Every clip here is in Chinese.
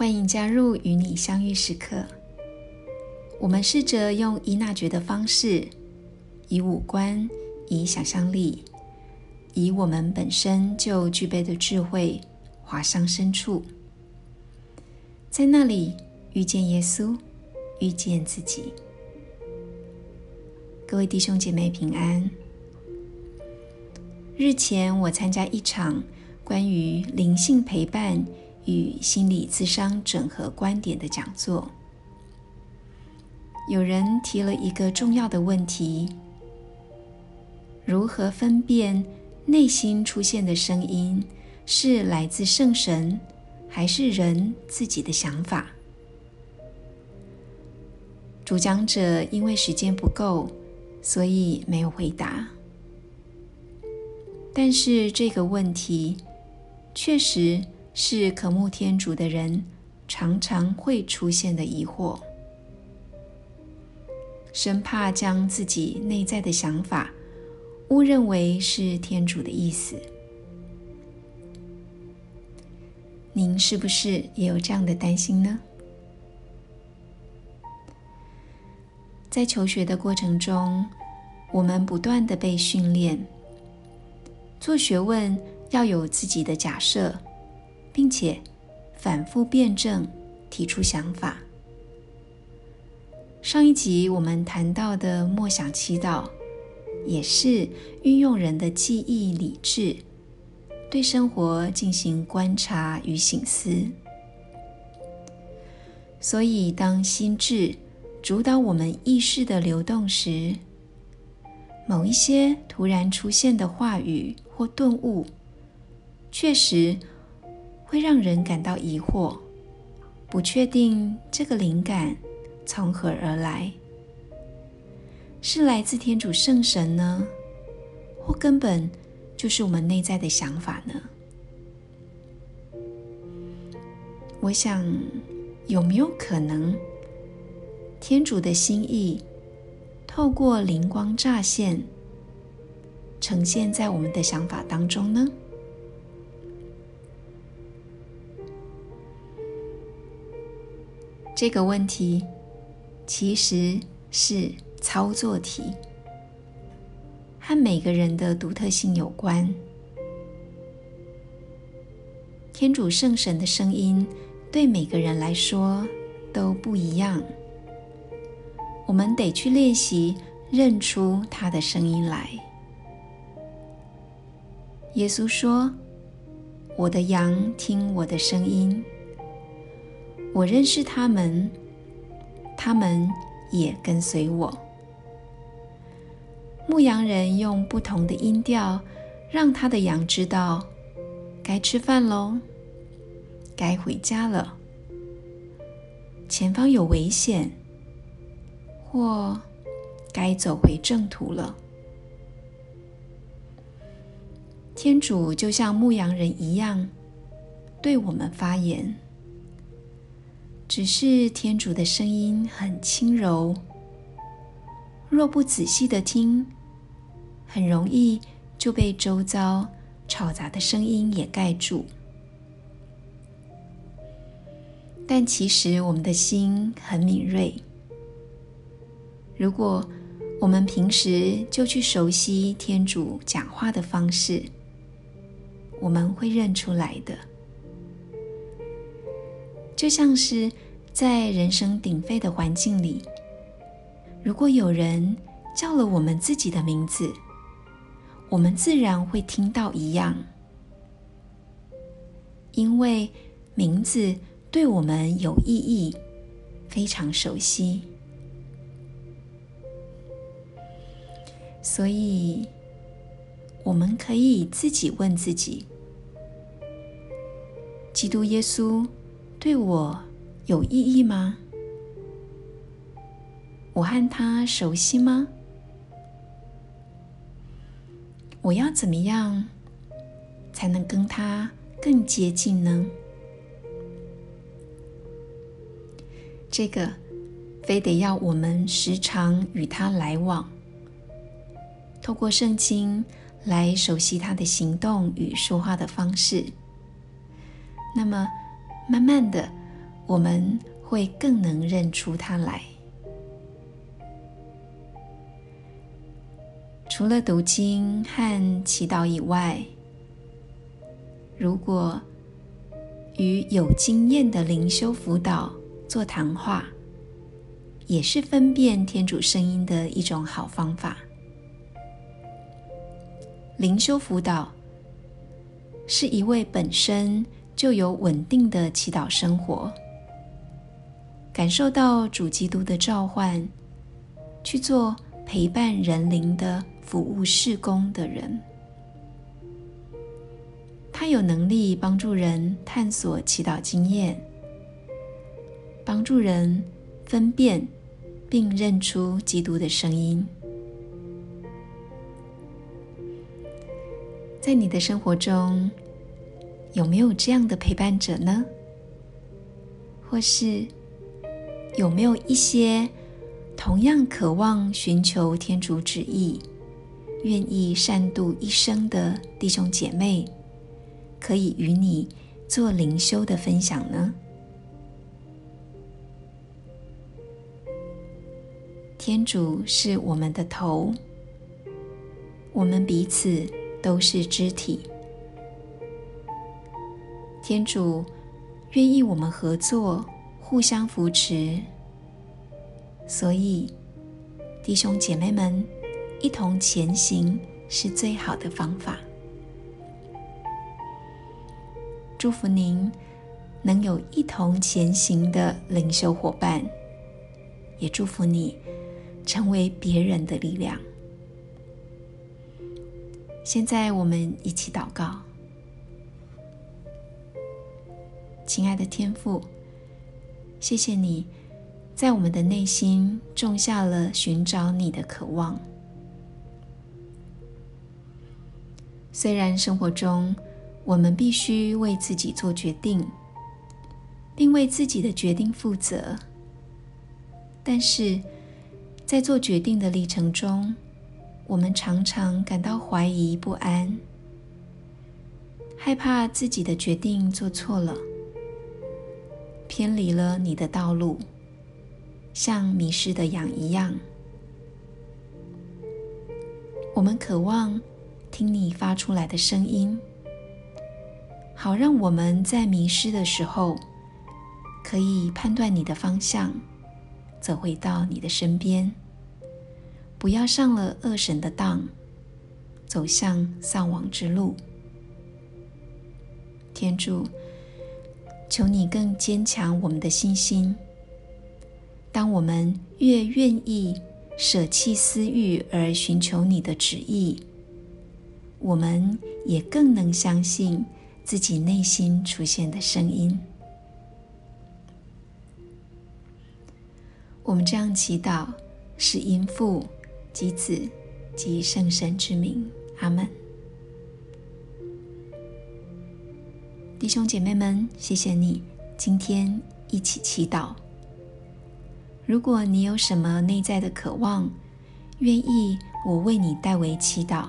欢迎加入与你相遇时刻。我们试着用伊娜觉的方式，以五官，以想象力，以我们本身就具备的智慧，滑向深处，在那里遇见耶稣，遇见自己。各位弟兄姐妹平安。日前，我参加一场关于灵性陪伴与心理咨商整合观点的讲座。有人提了一个重要的问题：如何分辨内心出现的声音是来自圣神，还是人自己的想法？主讲者因为时间不够。所以没有回答，但是这个问题确实是渴慕天主的人常常会出现的疑惑，生怕将自己内在的想法误认为是天主的意思。您是不是也有这样的担心呢？在求学的过程中，我们不断的被训练做学问要有自己的假设，并且反复辩证，提出想法。上一集我们谈到的默想祈祷，也是运用人的记忆、理智，对生活进行观察与醒思。所以，当心智主导我们意识的流动时，某一些突然出现的话语或顿悟，确实会让人感到疑惑，不确定这个灵感从何而来，是来自天主圣神呢，或根本就是我们内在的想法呢？我想，有没有可能？天主的心意透过灵光乍现，呈现在我们的想法当中呢？这个问题其实是操作题，和每个人的独特性有关。天主圣神的声音对每个人来说都不一样。我们得去练习认出他的声音来。耶稣说：“我的羊听我的声音，我认识他们，他们也跟随我。”牧羊人用不同的音调，让他的羊知道该吃饭喽，该回家了，前方有危险。或该走回正途了。天主就像牧羊人一样，对我们发言。只是天主的声音很轻柔，若不仔细的听，很容易就被周遭吵杂的声音也盖住。但其实我们的心很敏锐。如果我们平时就去熟悉天主讲话的方式，我们会认出来的。就像是在人声鼎沸的环境里，如果有人叫了我们自己的名字，我们自然会听到一样，因为名字对我们有意义，非常熟悉。所以，我们可以自己问自己：基督耶稣对我有意义吗？我和他熟悉吗？我要怎么样才能跟他更接近呢？这个非得要我们时常与他来往。透过圣经来熟悉他的行动与说话的方式，那么慢慢的，我们会更能认出它来。除了读经和祈祷以外，如果与有经验的灵修辅导做谈话，也是分辨天主声音的一种好方法。灵修辅导是一位本身就有稳定的祈祷生活，感受到主基督的召唤，去做陪伴人灵的。服务事工的人，他有能力帮助人探索祈祷经验，帮助人分辨并认出基督的声音。在你的生活中，有没有这样的陪伴者呢？或是有没有一些同样渴望寻求天主旨意？愿意善度一生的弟兄姐妹，可以与你做灵修的分享呢。天主是我们的头，我们彼此都是肢体。天主愿意我们合作，互相扶持，所以弟兄姐妹们。一同前行是最好的方法。祝福您能有一同前行的领袖伙伴，也祝福你成为别人的力量。现在，我们一起祷告，亲爱的天父，谢谢你在我们的内心种下了寻找你的渴望。虽然生活中我们必须为自己做决定，并为自己的决定负责，但是在做决定的历程中，我们常常感到怀疑不安，害怕自己的决定做错了，偏离了你的道路，像迷失的羊一样。我们渴望。听你发出来的声音，好让我们在迷失的时候，可以判断你的方向，走回到你的身边，不要上了恶神的当，走向丧亡之路。天主，求你更坚强我们的信心。当我们越愿意舍弃私欲而寻求你的旨意。我们也更能相信自己内心出现的声音。我们这样祈祷，是因父及子及圣神之名。阿门。弟兄姐妹们，谢谢你今天一起祈祷。如果你有什么内在的渴望，愿意我为你代为祈祷。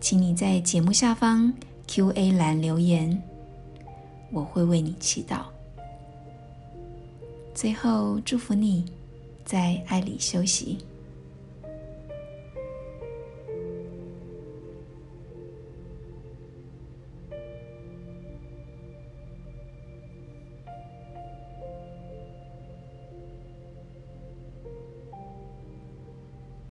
请你在节目下方 Q&A 栏留言，我会为你祈祷。最后，祝福你在爱里休息。